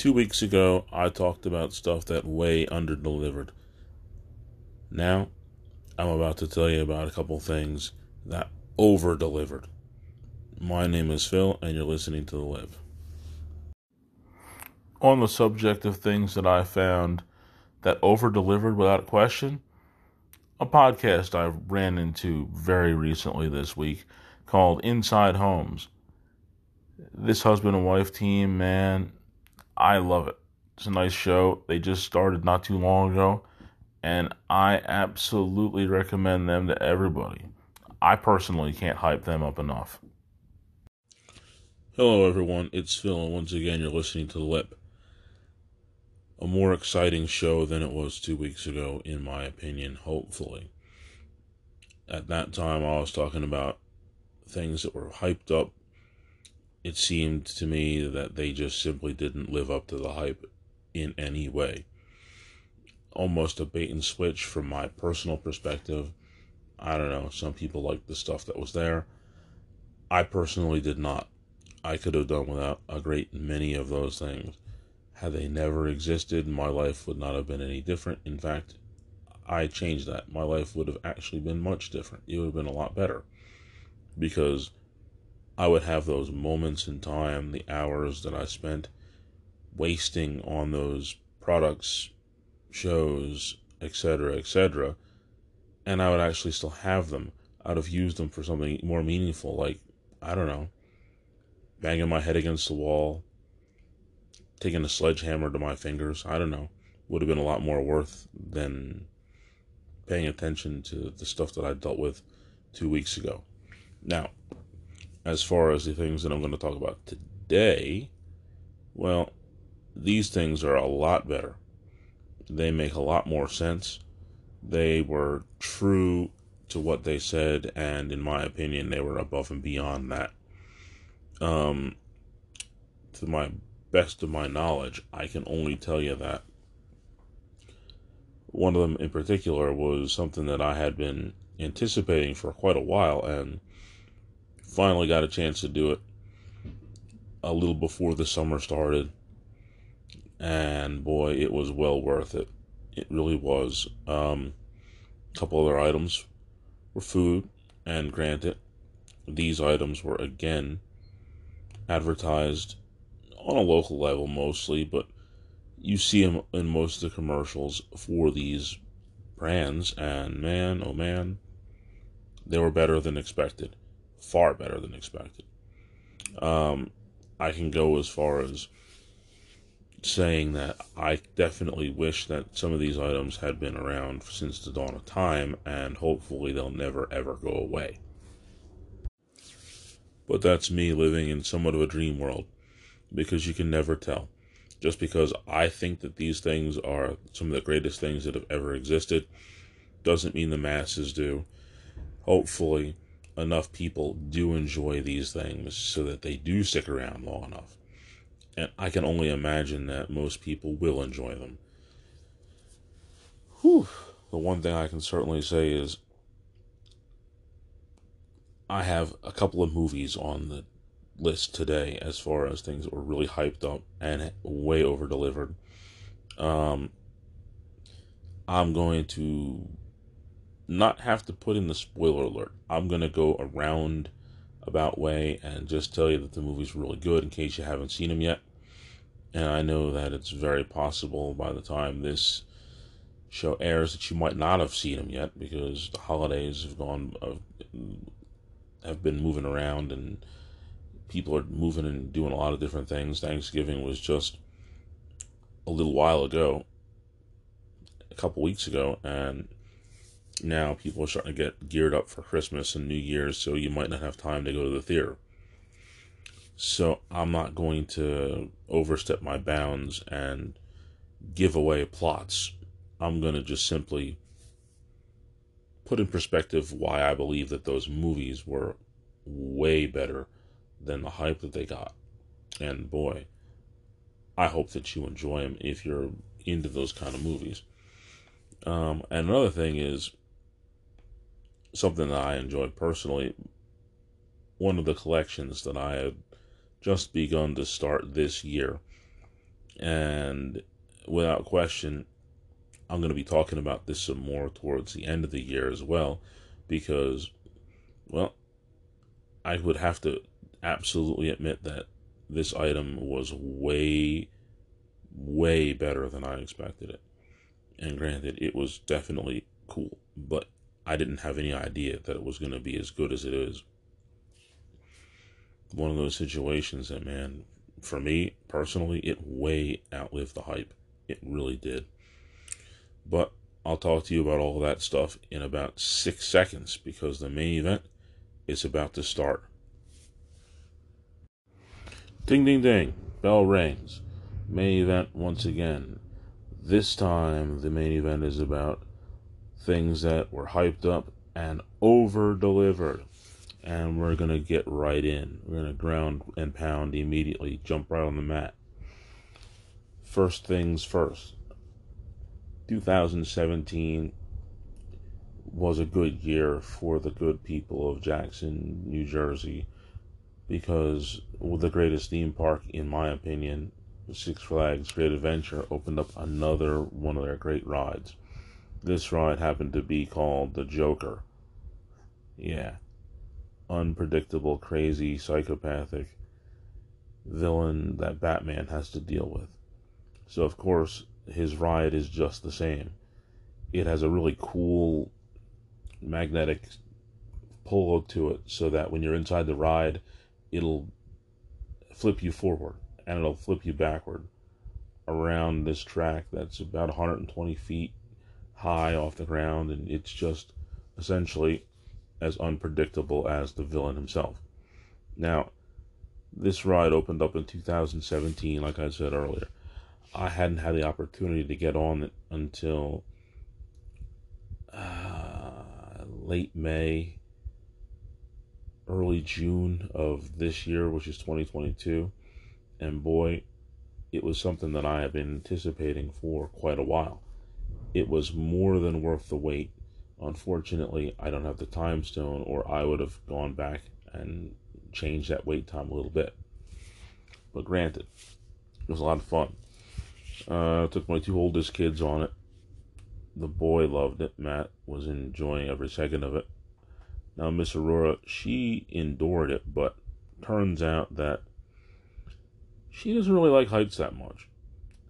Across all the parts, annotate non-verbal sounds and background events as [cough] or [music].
Two weeks ago, I talked about stuff that way underdelivered. Now, I'm about to tell you about a couple things that over delivered. My name is Phil, and you're listening to The Live. On the subject of things that I found that over delivered without question, a podcast I ran into very recently this week called Inside Homes. This husband and wife team, man, I love it. It's a nice show. They just started not too long ago, and I absolutely recommend them to everybody. I personally can't hype them up enough. Hello, everyone. It's Phil, and once again, you're listening to Lip. A more exciting show than it was two weeks ago, in my opinion, hopefully. At that time, I was talking about things that were hyped up it seemed to me that they just simply didn't live up to the hype in any way. Almost a bait and switch from my personal perspective. I don't know, some people liked the stuff that was there. I personally did not. I could have done without a great many of those things. Had they never existed, my life would not have been any different. In fact, I changed that. My life would have actually been much different. It would have been a lot better. Because I would have those moments in time, the hours that I spent wasting on those products, shows, etc., etc., and I would actually still have them. I'd have used them for something more meaningful, like, I don't know, banging my head against the wall, taking a sledgehammer to my fingers. I don't know. Would have been a lot more worth than paying attention to the stuff that I dealt with two weeks ago. Now, as far as the things that I'm going to talk about today, well, these things are a lot better. They make a lot more sense. They were true to what they said, and in my opinion, they were above and beyond that. Um, to my best of my knowledge, I can only tell you that one of them in particular was something that I had been anticipating for quite a while, and finally got a chance to do it a little before the summer started. And boy, it was well worth it. It really was. Um, a couple other items were food, and granted, these items were again advertised on a local level mostly, but you see them in most of the commercials for these brands, and man, oh man, they were better than expected far better than expected. Um, I can go as far as saying that I definitely wish that some of these items had been around since the dawn of time, and hopefully they'll never ever go away. But that's me living in somewhat of a dream world, because you can never tell. Just because I think that these things are some of the greatest things that have ever existed, doesn't mean the masses do. Hopefully, enough people do enjoy these things so that they do stick around long enough. And I can only imagine that most people will enjoy them. Whew. The one thing I can certainly say is I have a couple of movies on the list today as far as things that were really hyped up and way over delivered. Um, I'm going to not have to put in the spoiler alert. I'm going to go around about way and just tell you that the movie's really good in case you haven't seen them yet. And I know that it's very possible by the time this show airs that you might not have seen them yet because the holidays have gone uh, have been moving around and people are moving and doing a lot of different things. Thanksgiving was just a little while ago, a couple weeks ago, and now people are starting to get geared up for Christmas and New Year's, so you might not have time to go to the theater. So I'm not going to overstep my bounds and give away plots. I'm going to just simply put in perspective why I believe that those movies were way better than the hype that they got. And boy, I hope that you enjoy them if you're into those kind of movies. Um, and another thing is, something that I enjoyed personally. One of the collections that I had just begun to start this year, And without question, I'm going to be talking about this some more towards the end of the year as well, because, well, I would have to absolutely admit that this item was way, way better than I expected it. And granted, it was definitely cool, but I didn't have any idea that it was going to be as good as it is. One of those situations that, man, for me personally, it way outlived the hype. It really did. But I'll talk to you about all that stuff in about six seconds because the main event is about to start. Ding, ding, ding. Bell rings. Main event once again. This time, the main event is about things that were hyped up and over delivered. And we're going to get right in. We're going to ground and pound immediately, jump right on the mat. First things first 2017 was a good year for the good people of Jackson, New Jersey, because the greatest theme park, in my opinion, Six Flags Great Adventure, opened up another one of their great rides. This ride happened to be called the Joker. Yeah. Unpredictable, crazy, psychopathic villain that Batman has to deal with. So, of course, his ride is just the same. It has a really cool magnetic pull to it so that when you're inside the ride, it'll flip you forward and it'll flip you backward around this track that's about 120 feet high off the ground, and it's just essentially as unpredictable as the villain himself. Now, this ride opened up in 2017, like I said earlier. I hadn't had the opportunity to get on it until uh, late May, early June of this year, which is 2022. And boy, it was something that I have been anticipating for quite a while. It was more than worth the wait. Unfortunately, I don't have the time stone, or I would have gone back and changed that wait time a little bit. But granted, it was a lot of fun. Uh, took my two oldest kids on it. The boy loved it. Matt was enjoying every second of it. Now, Miss Aurora, she endured it, but turns out that she doesn't really like heights that much.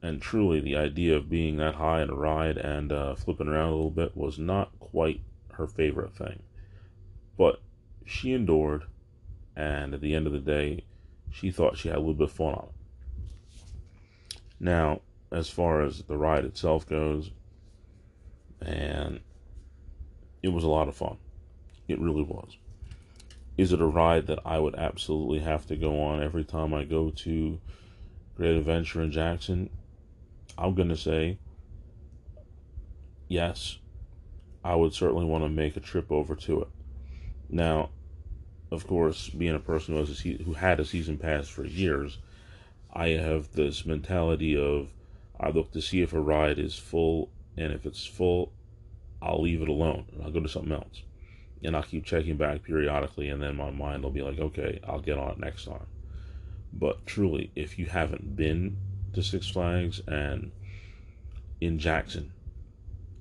And truly, the idea of being that high in a ride and uh, flipping around a little bit was not quite her favorite thing. But she endured, and at the end of the day, she thought she had a little bit of fun on it. Now, as far as the ride itself goes, and it was a lot of fun. It really was. Is it a ride that I would absolutely have to go on every time I go to Great Adventure in Jackson? I'm going to say yes. I would certainly want to make a trip over to it. Now, of course, being a person who, has a, who had a season pass for years, I have this mentality of I look to see if a ride is full, and if it's full, I'll leave it alone and I'll go to something else. And I'll keep checking back periodically, and then my mind will be like, okay, I'll get on it next time. But truly, if you haven't been to Six Flags and in Jackson,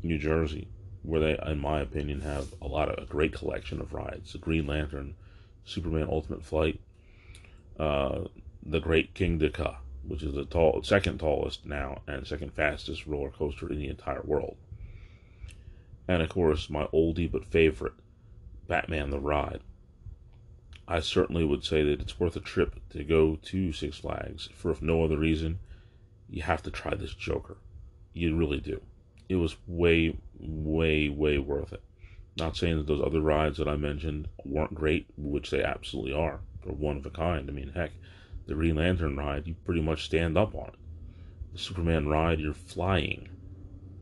New Jersey, where they, in my opinion, have a lot of a great collection of rides: the Green Lantern, Superman Ultimate Flight, uh, the Great Kingda Ka, which is the tall, second tallest now and second fastest roller coaster in the entire world. And of course, my oldie but favorite, Batman the Ride. I certainly would say that it's worth a trip to go to Six Flags, for if no other reason, you have to try this Joker. You really do. It was way, way, way worth it. Not saying that those other rides that I mentioned weren't great, which they absolutely are. They're one of a kind. I mean, heck, the Green Lantern ride, you pretty much stand up on it. The Superman ride, you're flying,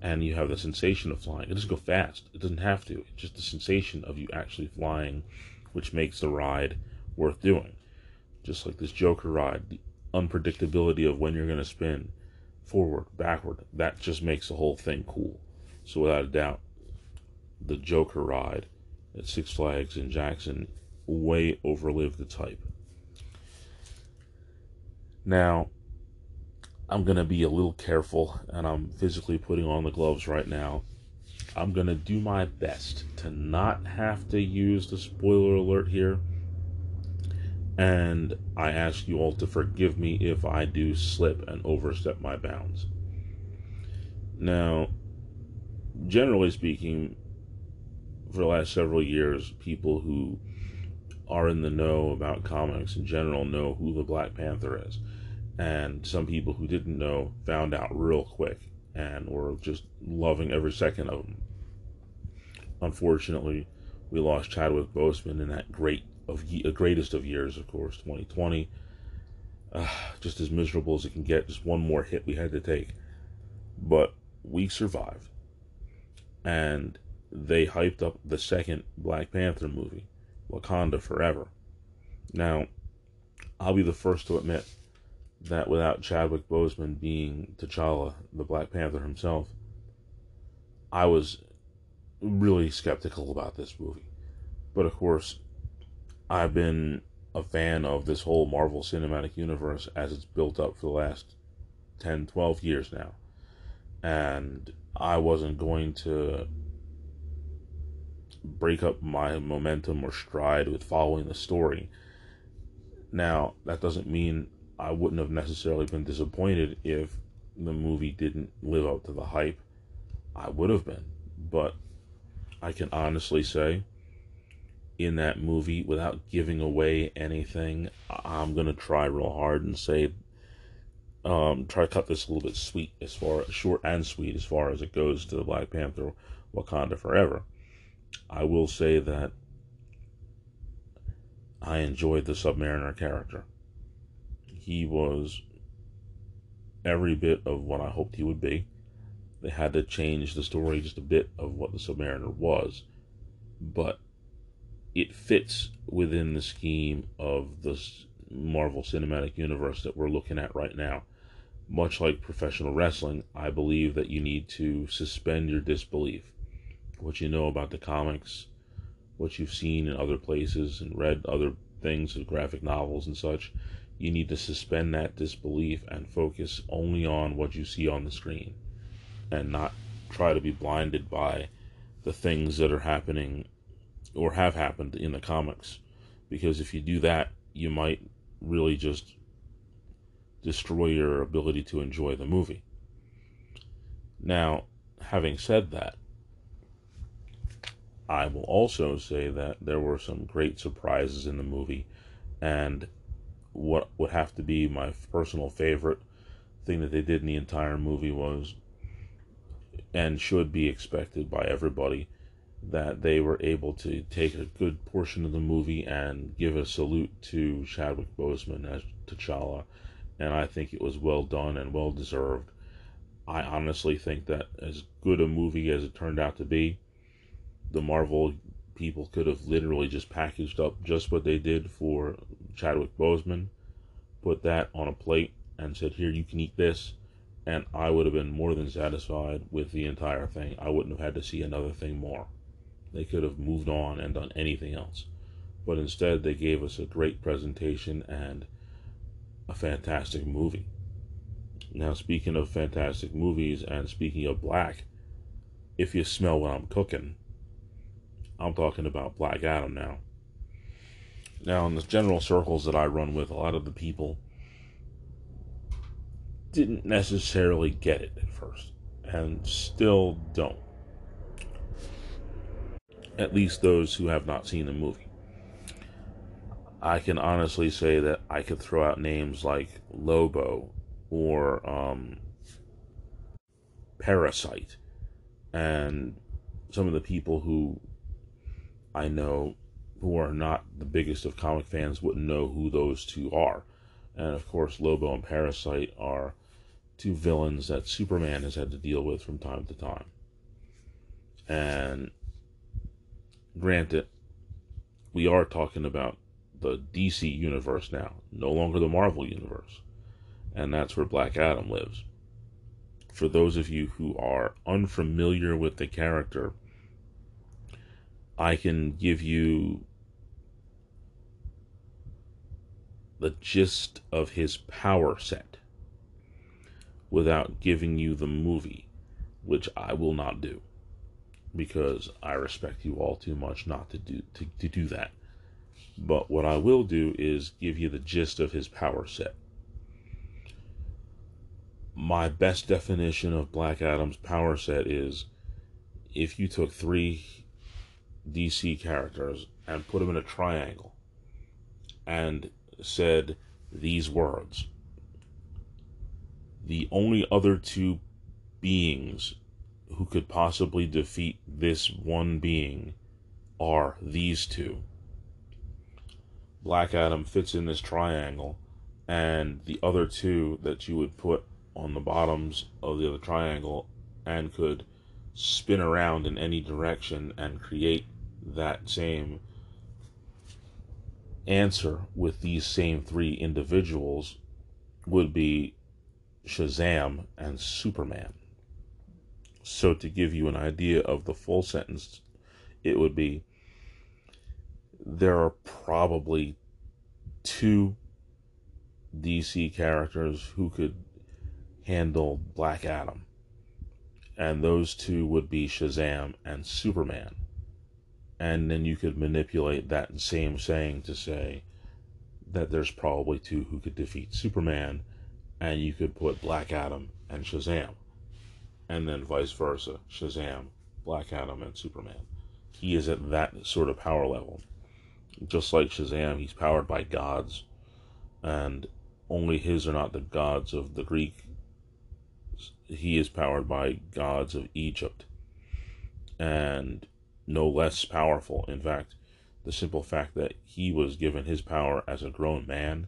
and you have the sensation of flying. It doesn't go fast. It doesn't have to. It's just the sensation of you actually flying, which makes the ride worth doing. Just like this Joker ride, the unpredictability of when you're going to spin forward, backward, that just makes the whole thing cool. So without a doubt, the Joker ride at Six Flags in Jackson way overlived the type. Now, I'm going to be a little careful and I'm physically putting on the gloves right now. I'm going to do my best to not have to use the spoiler alert here. And I ask you all to forgive me if I do slip and overstep my bounds. Now, generally speaking, for the last several years, people who are in the know about comics in general know who the Black Panther is. And some people who didn't know found out real quick and were just loving every second of them. Unfortunately, we lost Chadwick Boseman in that great of uh, greatest of years, of course, 2020. Uh, just as miserable as it can get. Just one more hit we had to take, but we survived, and they hyped up the second Black Panther movie, Wakanda Forever. Now, I'll be the first to admit that without Chadwick Boseman being T'Challa, the Black Panther himself, I was really skeptical about this movie. But of course, I've been a fan of this whole Marvel Cinematic Universe as it's built up for the last 10, 12 years now. And I wasn't going to break up my momentum or stride with following the story. Now, that doesn't mean I wouldn't have necessarily been disappointed if the movie didn't live up to the hype. I would have been. But I can honestly say, in that movie, without giving away anything, I'm to try real hard and say, um, try to cut this a little bit sweet as far short and sweet as far as it goes to the Black Panther Wakanda Forever. I will say that I enjoyed the Submariner character. He was every bit of what I hoped he would be. They had to change the story just a bit of what the Submariner was, but it fits within the scheme of the Marvel Cinematic Universe that we're looking at right now. Much like professional wrestling, I believe that you need to suspend your disbelief what you know about the comics, what you've seen in other places and read other things, of graphic novels and such, you need to suspend that disbelief and focus only on what you see on the screen and not try to be blinded by the things that are happening or have happened in the comics. Because if you do that, you might really just destroy your ability to enjoy the movie. Now, having said that, I will also say that there were some great surprises in the movie, and what would have to be my personal favorite thing that they did in the entire movie was, and should be expected by everybody, that they were able to take a good portion of the movie and give a salute to Chadwick Boseman as T'Challa, and I think it was well done and well deserved. I honestly think that as good a movie as it turned out to be, the Marvel people could have literally just packaged up just what they did for Chadwick Boseman, put that on a plate, and said, Here, you can eat this. And I would have been more than satisfied with the entire thing. I wouldn't have had to see another thing more. They could have moved on and done anything else. But instead, they gave us a great presentation and a fantastic movie. Now, speaking of fantastic movies and speaking of black, if you smell what I'm cooking, I'm talking about Black Adam now. Now, in the general circles that I run with, a lot of the people didn't necessarily get it at first, and still don't. At least those who have not seen the movie. I can honestly say that I could throw out names like Lobo or um, Parasite, and some of the people who I know who are not the biggest of comic fans wouldn't know who those two are. And of course, Lobo and Parasite are two villains that Superman has had to deal with from time to time. And granted, we are talking about the DC universe now, no longer the Marvel universe. And that's where Black Adam lives. For those of you who are unfamiliar with the character, I can give you the gist of his power set. without giving you the movie, which I will not do because I respect you all too much not to do to, to do that. But what I will do is give you the gist of his power set. My best definition of Black Adam's power set is if you took three DC characters and put them in a triangle and said these words. The only other two beings who could possibly defeat this one being are these two. Black Adam fits in this triangle, and the other two that you would put on the bottoms of the other triangle and could spin around in any direction and create that same answer with these same three individuals would be Shazam and Superman. So, to give you an idea of the full sentence, it would be there are probably two DC characters who could handle Black Adam, and those two would be Shazam and Superman. And then you could manipulate that same saying to say that there's probably two who could defeat Superman, and you could put Black Adam and Shazam, and then vice versa Shazam, Black Adam, and Superman. He is at that sort of power level. Just like Shazam, he's powered by gods, and only his are not the gods of the Greek. He is powered by gods of Egypt. And no less powerful. In fact, the simple fact that he was given his power as a grown man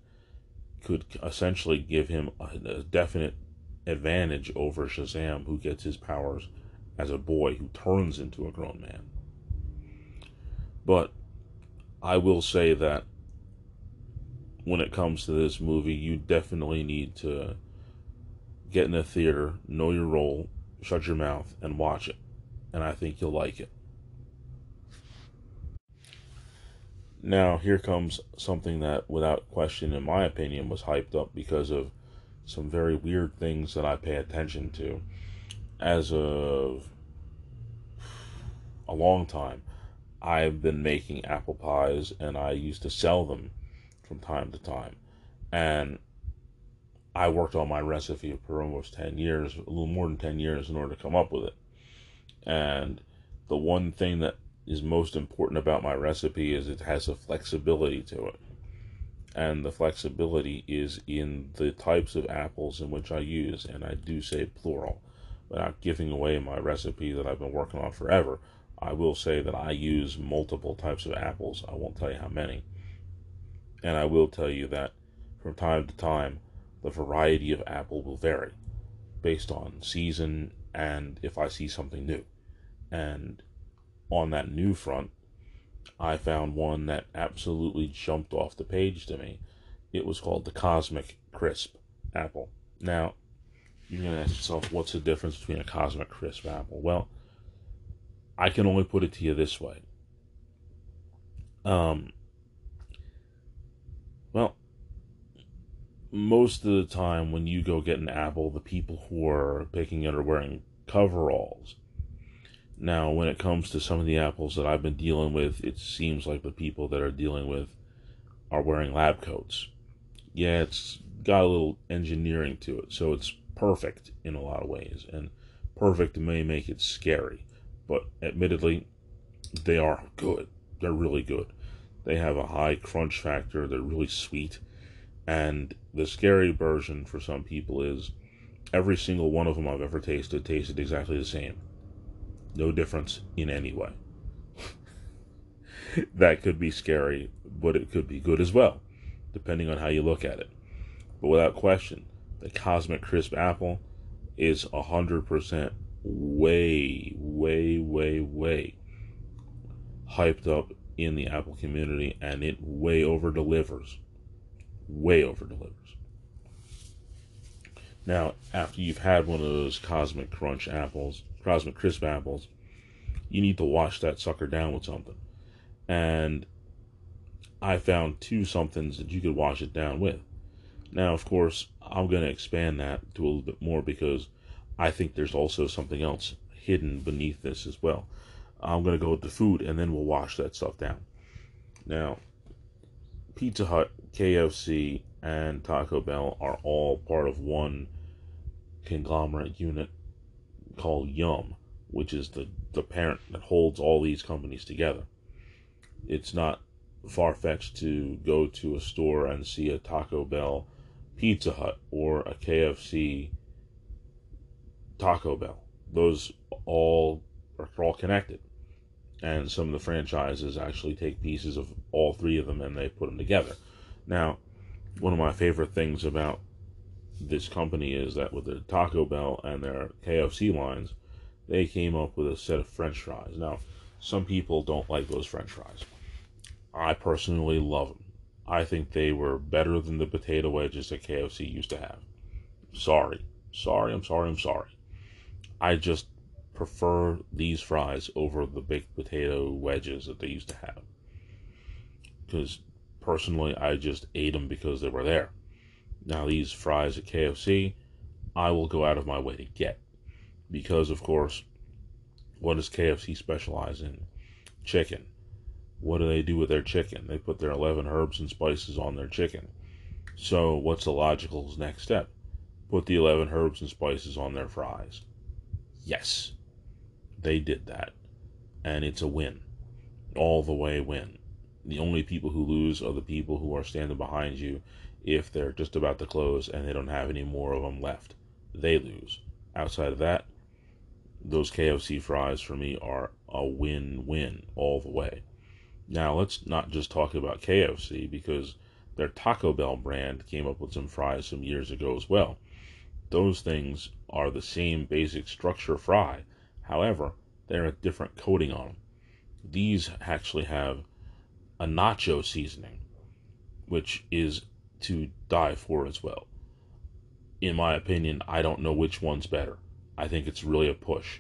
could essentially give him a, definite advantage over Shazam, who gets his powers as a boy who turns into a grown man. But I will say that when it comes to this movie, you definitely need to get in a theater, know your role, shut your mouth, and watch it. And I think you'll like it. Now, here comes something that, without question, in my opinion, was hyped up because of some very weird things that I pay attention to. As of a long time, I've been making apple pies and I used to sell them from time to time. And I worked on my recipe for almost 10 years, a little more than 10 years, in order to come up with it. And the one thing that is most important about my recipe is it has a flexibility to it. And the flexibility is in the types of apples in which I use, and I do say plural. Without giving away my recipe that I've been working on forever, I will say that I use multiple types of apples. I won't tell you how many. And I will tell you that from time to time, the variety of apple will vary based on season and if I see something new. And on that new front, I found one that absolutely jumped off the page to me. It was called the Cosmic Crisp Apple. Now, you're going to ask yourself, what's the difference between a Cosmic Crisp apple? Well, I can only put it to you this way. Um, well, most of the time when you go get an apple, the people who are picking it are wearing coveralls now, when it comes to some of the apples that I've been dealing with, it seems like the people that are dealing with are wearing lab coats. Yeah, it's got a little engineering to it, so it's perfect in a lot of ways, and perfect may make it scary, but admittedly, they are good. They're really good. They have a high crunch factor, they're really sweet, and the scary version for some people is every single one of them I've ever tasted tasted exactly the same no difference in any way. that could be scary, but it could be good as well, depending on how you look at it. But without question, the Cosmic Crisp Apple is 100% way, way, way, way hyped up in the Apple community, and it way over delivers. Way over delivers. Now, after you've had one of those Cosmic Crunch apples, Cosmic Crisp apples, you need to wash that sucker down with something. And I found two somethings that you could wash it down with. Now, of course, I'm going to expand that to a little bit more because I think there's also something else hidden beneath this as well. I'm going to go with the food and then we'll wash that stuff down. Now, Pizza Hut, KFC, and Taco Bell are all part of one conglomerate unit called Yum, which is the, the parent that holds all these companies together. It's not far fetched to go to a store and see a Taco Bell Pizza Hut or a KFC Taco Bell. Those all are all connected. And some of the franchises actually take pieces of all three of them and they put them together. Now, one of my favorite things about this company is that with the Taco Bell and their KFC lines, they came up with a set of French fries. Now, some people don't like those French fries. I personally love them. I think they were better than the potato wedges that KFC used to have. Sorry. Sorry, I'm sorry, I'm sorry. I just prefer these fries over the baked potato wedges that they used to have. Because personally, I just ate them because they were there. Now, these fries at KFC, I will go out of my way to get. Because, of course, what does KFC specialize in? Chicken. What do they do with their chicken? They put their 11 herbs and spices on their chicken. So, what's the logical next step? Put the 11 herbs and spices on their fries. Yes, they did that. And it's a win. All the way win. The only people who lose are the people who are standing behind you if they're just about to close and they don't have any more of them left. They lose. Outside of that, those KFC fries for me are a win win all the way. Now, let's not just talk about KFC because their Taco Bell brand came up with some fries some years ago as well. Those things are the same basic structure fry, however, they're a different coating on them. These actually have a nacho seasoning, which is to die for as well. In my opinion, I don't know which one's better. I think it's really a push.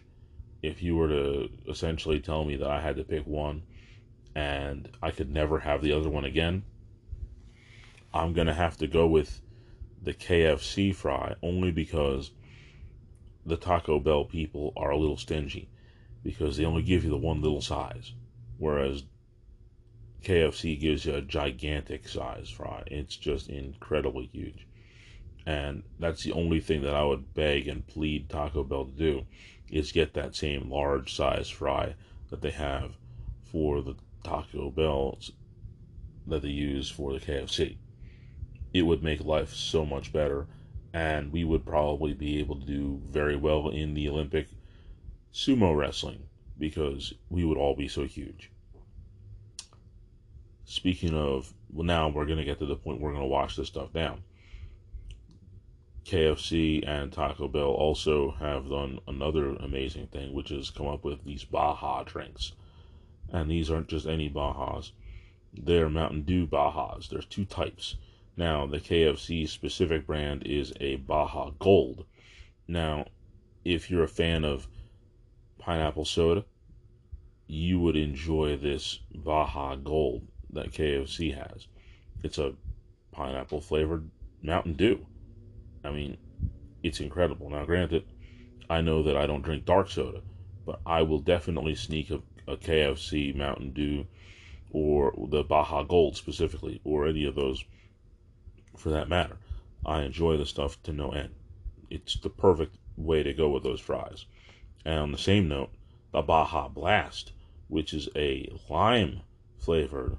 If you were to essentially tell me that I had to pick one, and I could never have the other one again, I'm going to have to go with the KFC fry only because the Taco Bell people are a little stingy because they only give you the one little size, whereas KFC gives you a gigantic size fry. It's just incredibly huge. And that's the only thing that I would beg and plead Taco Bell to do is get that same large size fry that they have for the Taco Bells that they use for the KFC. It would make life so much better, and we would probably be able to do very well in the Olympic sumo wrestling because we would all be so huge. Speaking of, well, now we're going to get to the point we're going to wash this stuff down. KFC and Taco Bell also have done another amazing thing, which is come up with these Baja drinks. And these aren't just any Bajas, they're Mountain Dew Bajas. There's two types. Now, the KFC specific brand is a Baja Gold. Now, if you're a fan of pineapple soda, you would enjoy this Baja Gold that KFC has. It's a pineapple flavored Mountain Dew. I mean, it's incredible. Now, granted, I know that I don't drink dark soda, but I will definitely sneak a, a KFC Mountain Dew or the Baja Gold specifically, or any of those for that matter. I enjoy the stuff to no end. It's the perfect way to go with those fries. And on the same note, the Baja Blast, which is a lime flavored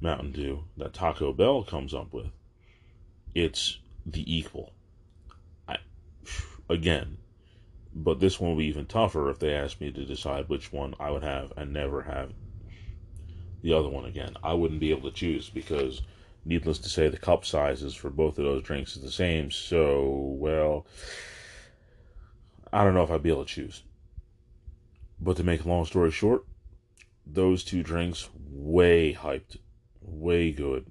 Mountain Dew that Taco Bell comes up with, it's the equal. I, again, but this one will be even tougher if they ask me to decide which one I would have and never have the other one again. I wouldn't be able to choose because, needless to say, the cup sizes for both of those drinks is the same. So, well, I don't know if I'd be able to choose. But to make a long story short, those two drinks way hyped way good.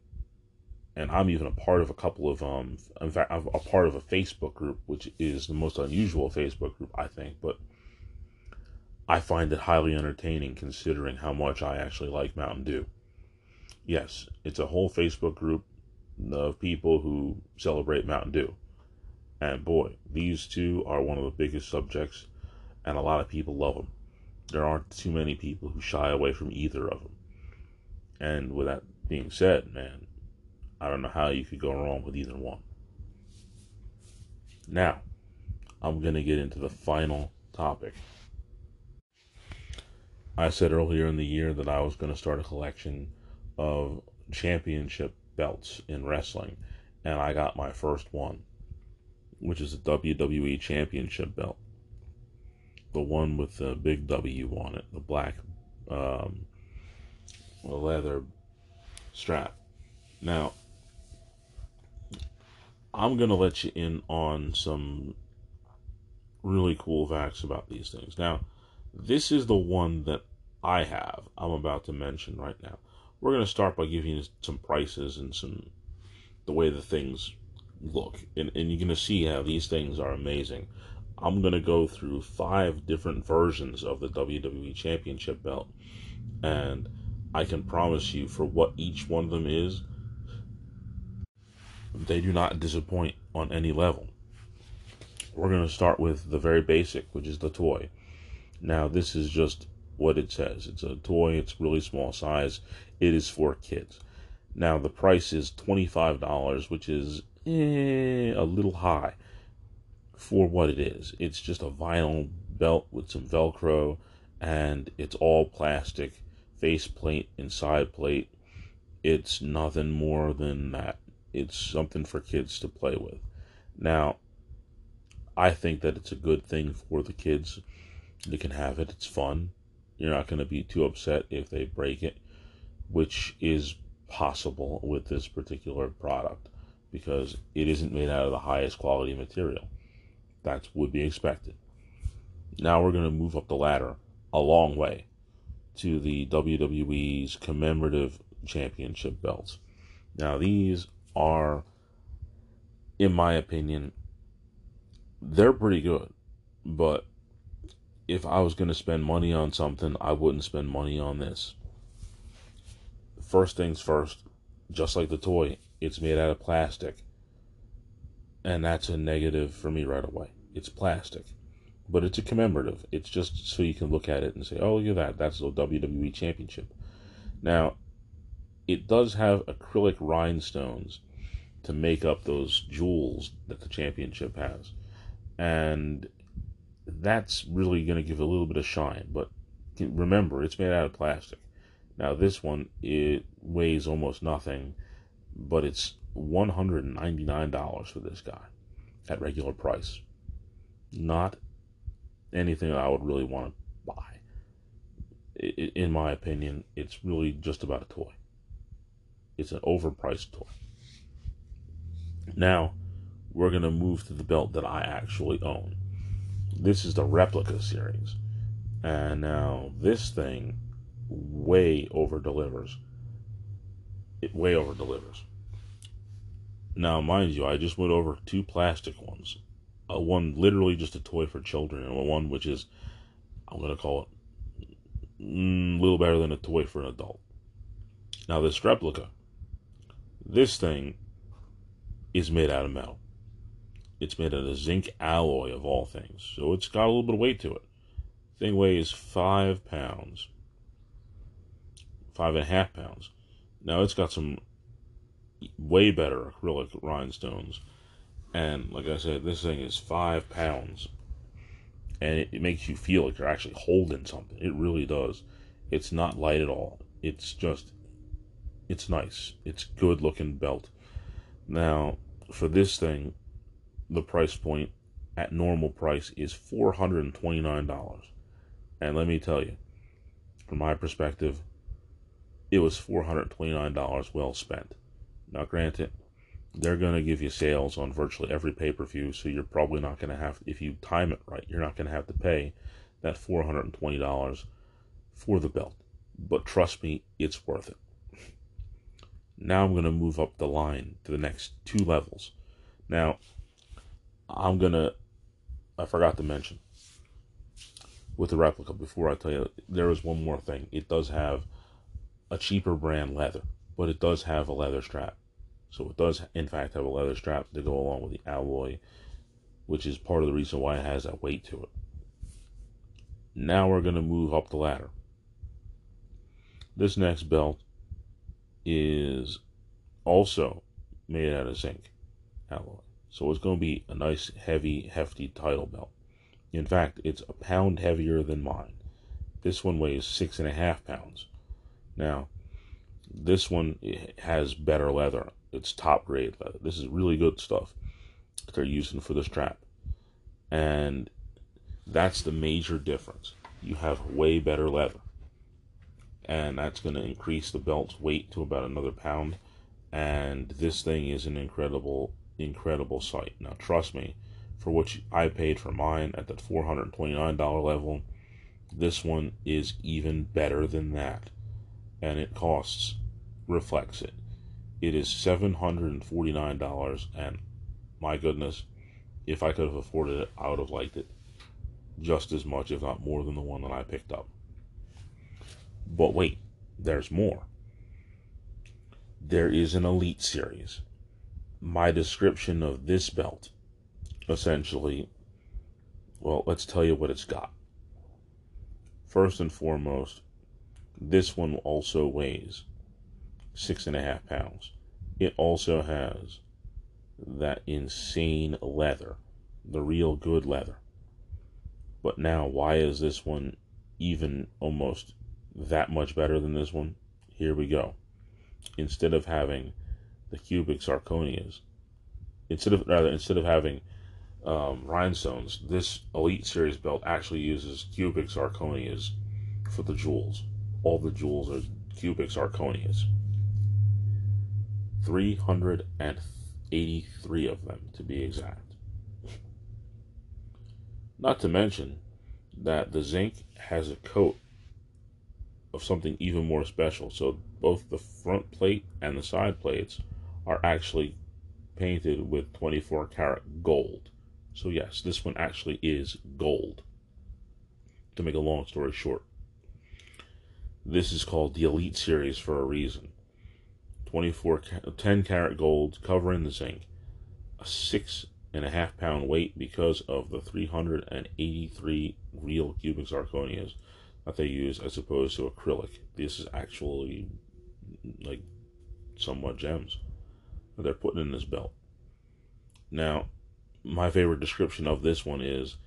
And I'm even a part of a couple of um in fact I'm a part of a Facebook group which is the most unusual Facebook group I think, but I find it highly entertaining considering how much I actually like Mountain Dew. Yes, it's a whole Facebook group of people who celebrate Mountain Dew. And boy, these two are one of the biggest subjects, and a lot of people love them. There aren't too many people who shy away from either of them. And with that being said, man, I don't know how you could go wrong with either one. Now, I'm going to get into the final topic. I said earlier in the year that I was going to start a collection of championship belts in wrestling, and I got my first one, which is a WWE Championship belt. The one with the big W on it, the black um, leather strap. Now, I'm going to let you in on some really cool facts about these things. Now, this is the one that I have, I'm about to mention right now. We're going to start by giving you some prices and some the way the things look. And, and you're going to see how these things are amazing. I'm going to go through five different versions of the WWE Championship belt. And I can promise you, for what each one of them is, they do not disappoint on any level. We're going to start with the very basic, which is the toy. Now, this is just what it says. It's a toy, it's really small size. It is for kids. Now, the price is $25, which is eh, a little high for what it is. It's just a vinyl belt with some Velcro, and it's all plastic faceplate and side plate. It's nothing more than that. It's something for kids to play with. Now, I think that it's a good thing for the kids. They can have it. It's fun. You're not going to be too upset if they break it, which is possible with this particular product because it isn't made out of the highest quality material. That would be expected. Now we're going to move up the ladder a long way to the WWE's commemorative championship belts. Now, these are, in my opinion, they're pretty good. But if I was going to spend money on something, I wouldn't spend money on this. First things first, just like the toy, it's made out of plastic. And that's a negative for me right away. It's plastic but it's a commemorative. It's just so you can look at it and say, "Oh, look at that! That's the WWE Championship." Now, it does have acrylic rhinestones to make up those jewels that the championship has, and that's really going to give a little bit of shine. But remember, it's made out of plastic. Now, this one it weighs almost nothing, but it's one hundred and ninety nine dollars for this guy at regular price. Not anything I would really want to buy. In my opinion, it's really just about a toy. It's an overpriced toy. Now, we're going to move to the belt that I actually own. This is the replica series. And now, this thing way over delivers. It way over delivers. Now, mind you, I just went over two plastic ones a one literally just a toy for children, and one which is I'm gonna call it mm, a little better than a toy for an adult. Now this replica, this thing is made out of metal. It's made out of zinc alloy of all things, so it's got a little bit of weight to it. Thing weighs five pounds, five and a half pounds. Now it's got some way better acrylic rhinestones and like I said, this thing is five pounds. And it, it makes you feel like you're actually holding something. It really does. It's not light at all. It's just, it's nice. It's good looking belt. Now, for this thing, the price point at normal price is $429. And let me tell you, from my perspective, it was $429 well spent. Now, granted, they're going to give you sales on virtually every pay per view, so you're probably not going to have, if you time it right, you're not going to have to pay that $420 for the belt. But trust me, it's worth it. Now I'm going to move up the line to the next two levels. Now, I'm going to, I forgot to mention with the replica before I tell you, there is one more thing. It does have a cheaper brand leather, but it does have a leather strap So it does, in fact, have a leather strap to go along with the alloy, which is part of the reason why it has that weight to it. Now we're going to move up the ladder. This next belt is also made out of zinc alloy. So it's going to be a nice, heavy, hefty title belt. In fact, it's a pound heavier than mine. This one weighs six and a half pounds. Now, this one has better leather. It's top grade leather. This is really good stuff they're using for the strap. And that's the major difference. You have way better leather. And that's going to increase the belt's weight to about another pound. And this thing is an incredible, incredible sight. Now, trust me, for what I paid for mine at that $429 level, this one is even better than that. And it costs reflects it. It is $749 and my goodness, if I could have afforded it, I would have liked it just as much, if not more than the one that I picked up. But wait, there's more. There is an Elite Series. My description of this belt essentially, well, let's tell you what it's got. First and foremost, this one also weighs six and a half pounds. It also has that insane leather, the real good leather. But now, why is this one even almost that much better than this one? Here we go. Instead of having the cubic zirconias, instead of rather instead of having um, rhinestones, this Elite Series belt actually uses cubic zirconias for the jewels. All the jewels are cubic zirconias. 383 of them, to be exact. Not to mention that the zinc has a coat of something even more special. So both the front plate and the side plates are actually painted with 24 karat gold. So, yes, this one actually is gold. To make a long story short, this is called the Elite Series for a reason. 24 10 karat gold covering the zinc, a six and a half pound weight because of the 383 real cubic zirconias that they use as opposed to acrylic. This is actually like somewhat gems that they're putting in this belt. Now, my favorite description of this one is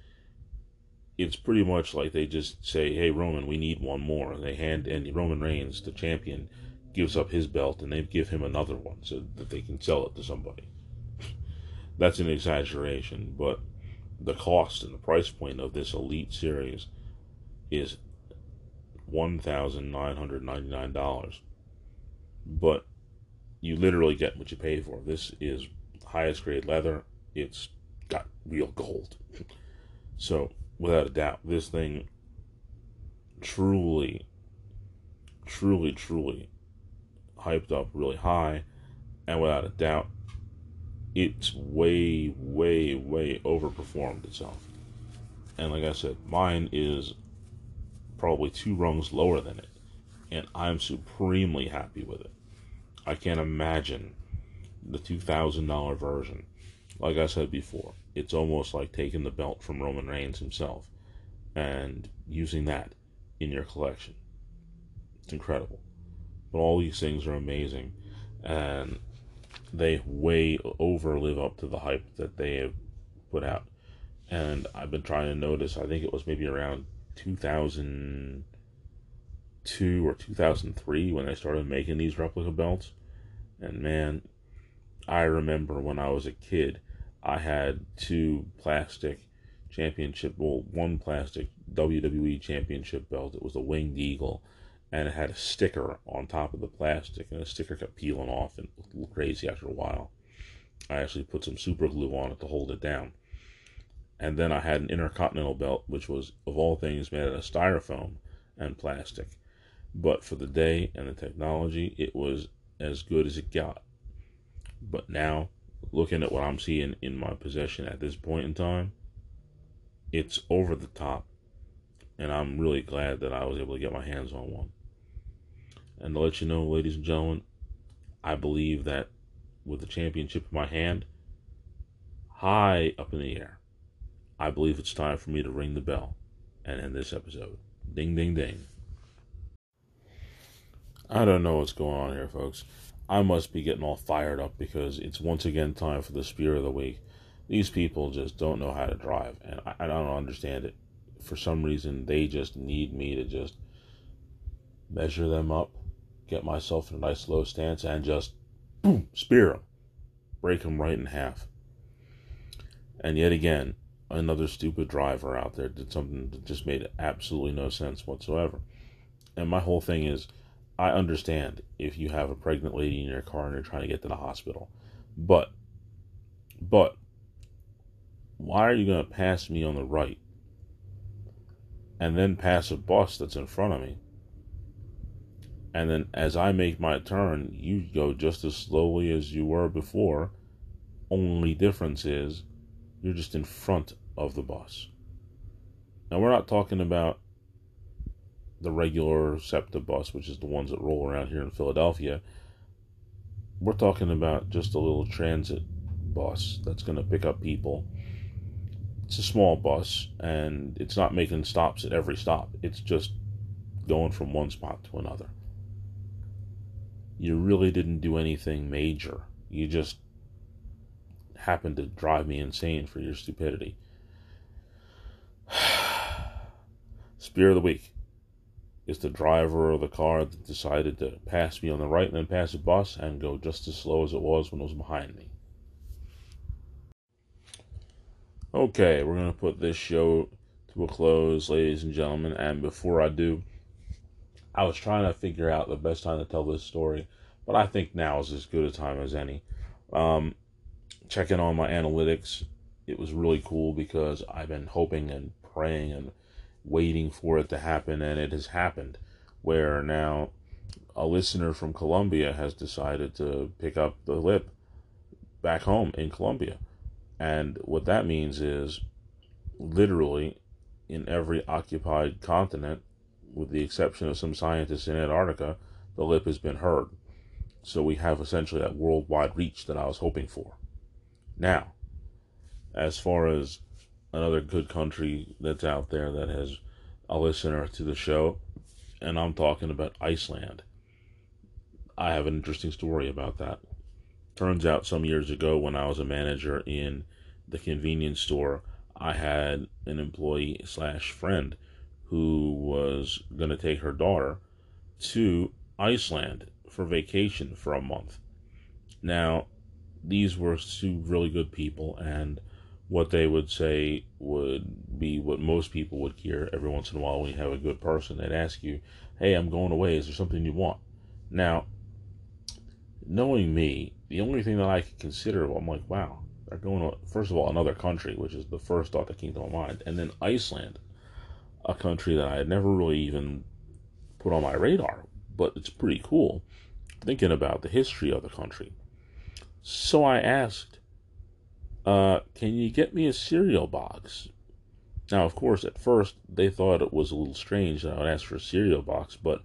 it's pretty much like they just say, "Hey Roman, we need one more." And they hand and Roman Reigns, the champion, gives up his belt, and they give him another one so that they can sell it to somebody. [laughs] That's an exaggeration, but the cost and the price point of this Elite Series is one thousand nine hundred ninety nine dollars. But you literally get what you pay for. This is highest grade leather. It's got real gold. [laughs] So, without a doubt, this thing truly, truly, truly hyped up really high. And without a doubt, it's way, way, way overperformed itself. And like I said, mine is probably two rungs lower than it. And I'm supremely happy with it. I can't imagine the $2,000 version like I said before, it's almost like taking the belt from Roman Reigns himself and using that in your collection. It's incredible. But all these things are amazing and they way over live up to the hype that they have put out. And I've been trying to notice, I think it was maybe around 2002 or 2003 when they started making these replica belts. And man, I remember when I was a kid I had two plastic championship, well, one plastic WWE championship belt. It was a winged eagle, and it had a sticker on top of the plastic, and the sticker kept peeling off and looked crazy after a while. I actually put some super glue on it to hold it down. And then I had an intercontinental belt, which was, of all things, made out of styrofoam and plastic. But for the day and the technology, it was as good as it got. But now looking at what I'm seeing in my possession at this point in time, it's over the top. And I'm really glad that I was able to get my hands on one. And to let you know, ladies and gentlemen, I believe that with the championship in my hand, high up in the air. I believe it's time for me to ring the bell and end this episode. Ding, ding, ding. I don't know what's going on here, folks. I must be getting all fired up because it's once again time for the spear of the week. These people just don't know how to drive, and I, I don't understand it. For some reason, they just need me to just measure them up, get myself in a nice low stance, and just boom, spear him, break him right in half. And yet again, another stupid driver out there did something that just made absolutely no sense whatsoever. And my whole thing is I understand if you have a pregnant lady in your car and you're trying to get to the hospital. But, but, why are you going to pass me on the right and then pass a bus that's in front of me? And then as I make my turn, you go just as slowly as you were before. Only difference is you're just in front of the bus. Now, we're not talking about the regular SEPTA bus, which is the ones that roll around here in Philadelphia. We're talking about just a little transit bus that's going to pick up people. It's a small bus, and it's not making stops at every stop. It's just going from one spot to another. You really didn't do anything major. You just happened to drive me insane for your stupidity. [sighs] Spear of the week is the driver of the car that decided to pass me on the right and then pass the bus and go just as slow as it was when it was behind me. Okay, we're going to put this show to a close, ladies and gentlemen. And before I do, I was trying to figure out the best time to tell this story, but I think now is as good a time as any. Um, checking on my analytics, it was really cool because I've been hoping and praying and waiting for it to happen, and it has happened. Where now a listener from Colombia has decided to pick up the lip back home in Colombia. And what that means is literally in every occupied continent, with the exception of some scientists in Antarctica, the lip has been heard. So we have essentially that worldwide reach that I was hoping for. Now, as far as another good country that's out there that has a listener to the show, and I'm talking about Iceland. I have an interesting story about that. Turns out some years ago, when I was a manager in the convenience store, I had an employee slash friend who was going to take her daughter to Iceland for vacation for a month. Now, these were two really good people, and what they would say would be what most people would hear every once in a while when you have a good person. They'd ask you, Hey, I'm going away. Is there something you want? Now, knowing me, the only thing that I could consider, I'm like, wow, they're going to, first of all, another country, which is the first thought that came to my mind, and then Iceland, a country that I had never really even put on my radar, but it's pretty cool thinking about the history of the country. So I asked, uh, can you get me a cereal box? Now, of course, at first they thought it was a little strange that I would ask for a cereal box, but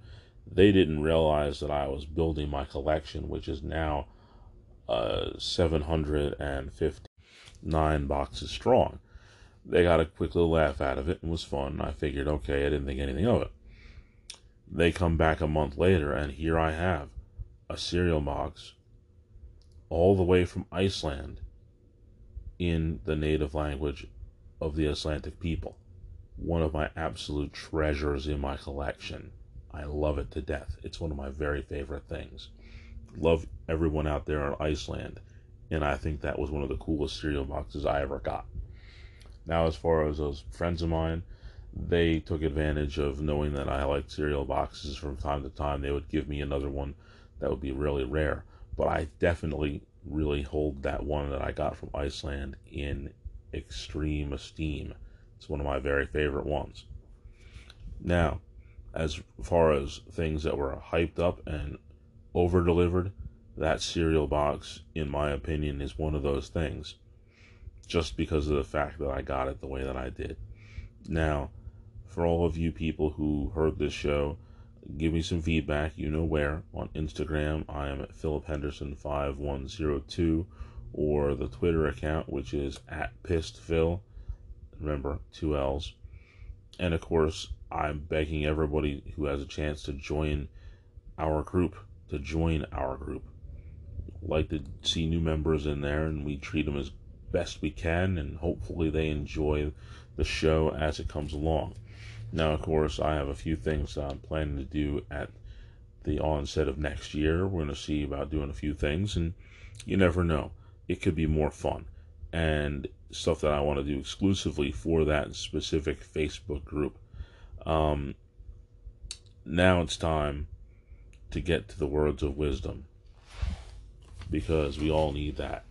they didn't realize that I was building my collection, which is now uh, 759 boxes strong. They got a quick little laugh out of it and was fun. I figured, okay, I didn't think anything of it. They come back a month later, and here I have a cereal box all the way from Iceland in the native language of the Icelandic people. One of my absolute treasures in my collection. I love it to death. It's one of my very favorite things. Love everyone out there in Iceland, and I think that was one of the coolest cereal boxes I ever got. Now, as far as those friends of mine, they took advantage of knowing that I liked cereal boxes from time to time. They would give me another one that would be really rare. But I definitely really hold that one that I got from Iceland in extreme esteem. It's one of my very favorite ones. Now, as far as things that were hyped up and over delivered, that cereal box, in my opinion, is one of those things. Just because of the fact that I got it the way that I did. Now, for all of you people who heard this show, give me some feedback. You know where. On Instagram, I am at Philip Henderson5102, or the Twitter account, which is at PissedPhil. Remember, two L's. And of course, I'm begging everybody who has a chance to join our group to join our group. Like to see new members in there, and we treat them as best we can, and hopefully they enjoy the show as it comes along. Now, of course, I have a few things I'm planning to do at the onset of next year. We're going to see about doing a few things, and you never know. It could be more fun and stuff that I want to do exclusively for that specific Facebook group. Um, now it's time to get to the words of wisdom because we all need that.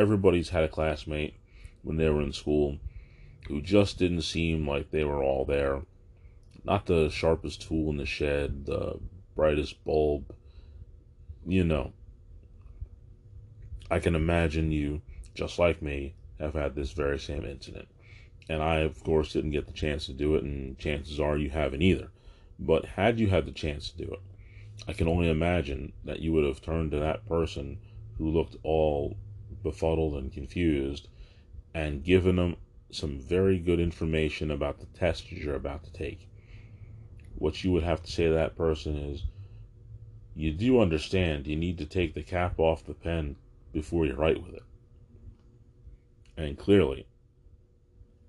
Everybody's had a classmate when they were in school who just didn't seem like they were all there. Not the sharpest tool in the shed, the brightest bulb, you know. I can imagine you, just like me, have had this very same incident. And I, of course, didn't get the chance to do it, and chances are you haven't either. But had you had the chance to do it, I can only imagine that you would have turned to that person who looked all befuddled and confused and given them some very good information about the test you're about to take. What you would have to say to that person is, you do understand you need to take the cap off the pen before you write with it. And clearly,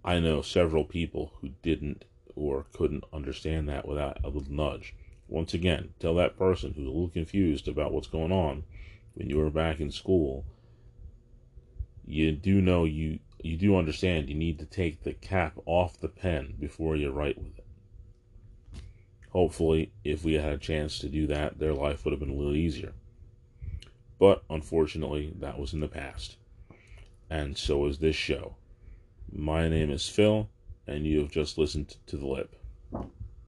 I know several people who didn't or couldn't understand that without a little nudge. Once again, tell that person who's a little confused about what's going on when you were back in school, you do know you you do understand you need to take the cap off the pen before you write with it. Hopefully, if we had a chance to do that, their life would have been a little easier. But unfortunately, that was in the past. And so is this show. My name is Phil, and you have just listened to The Lip.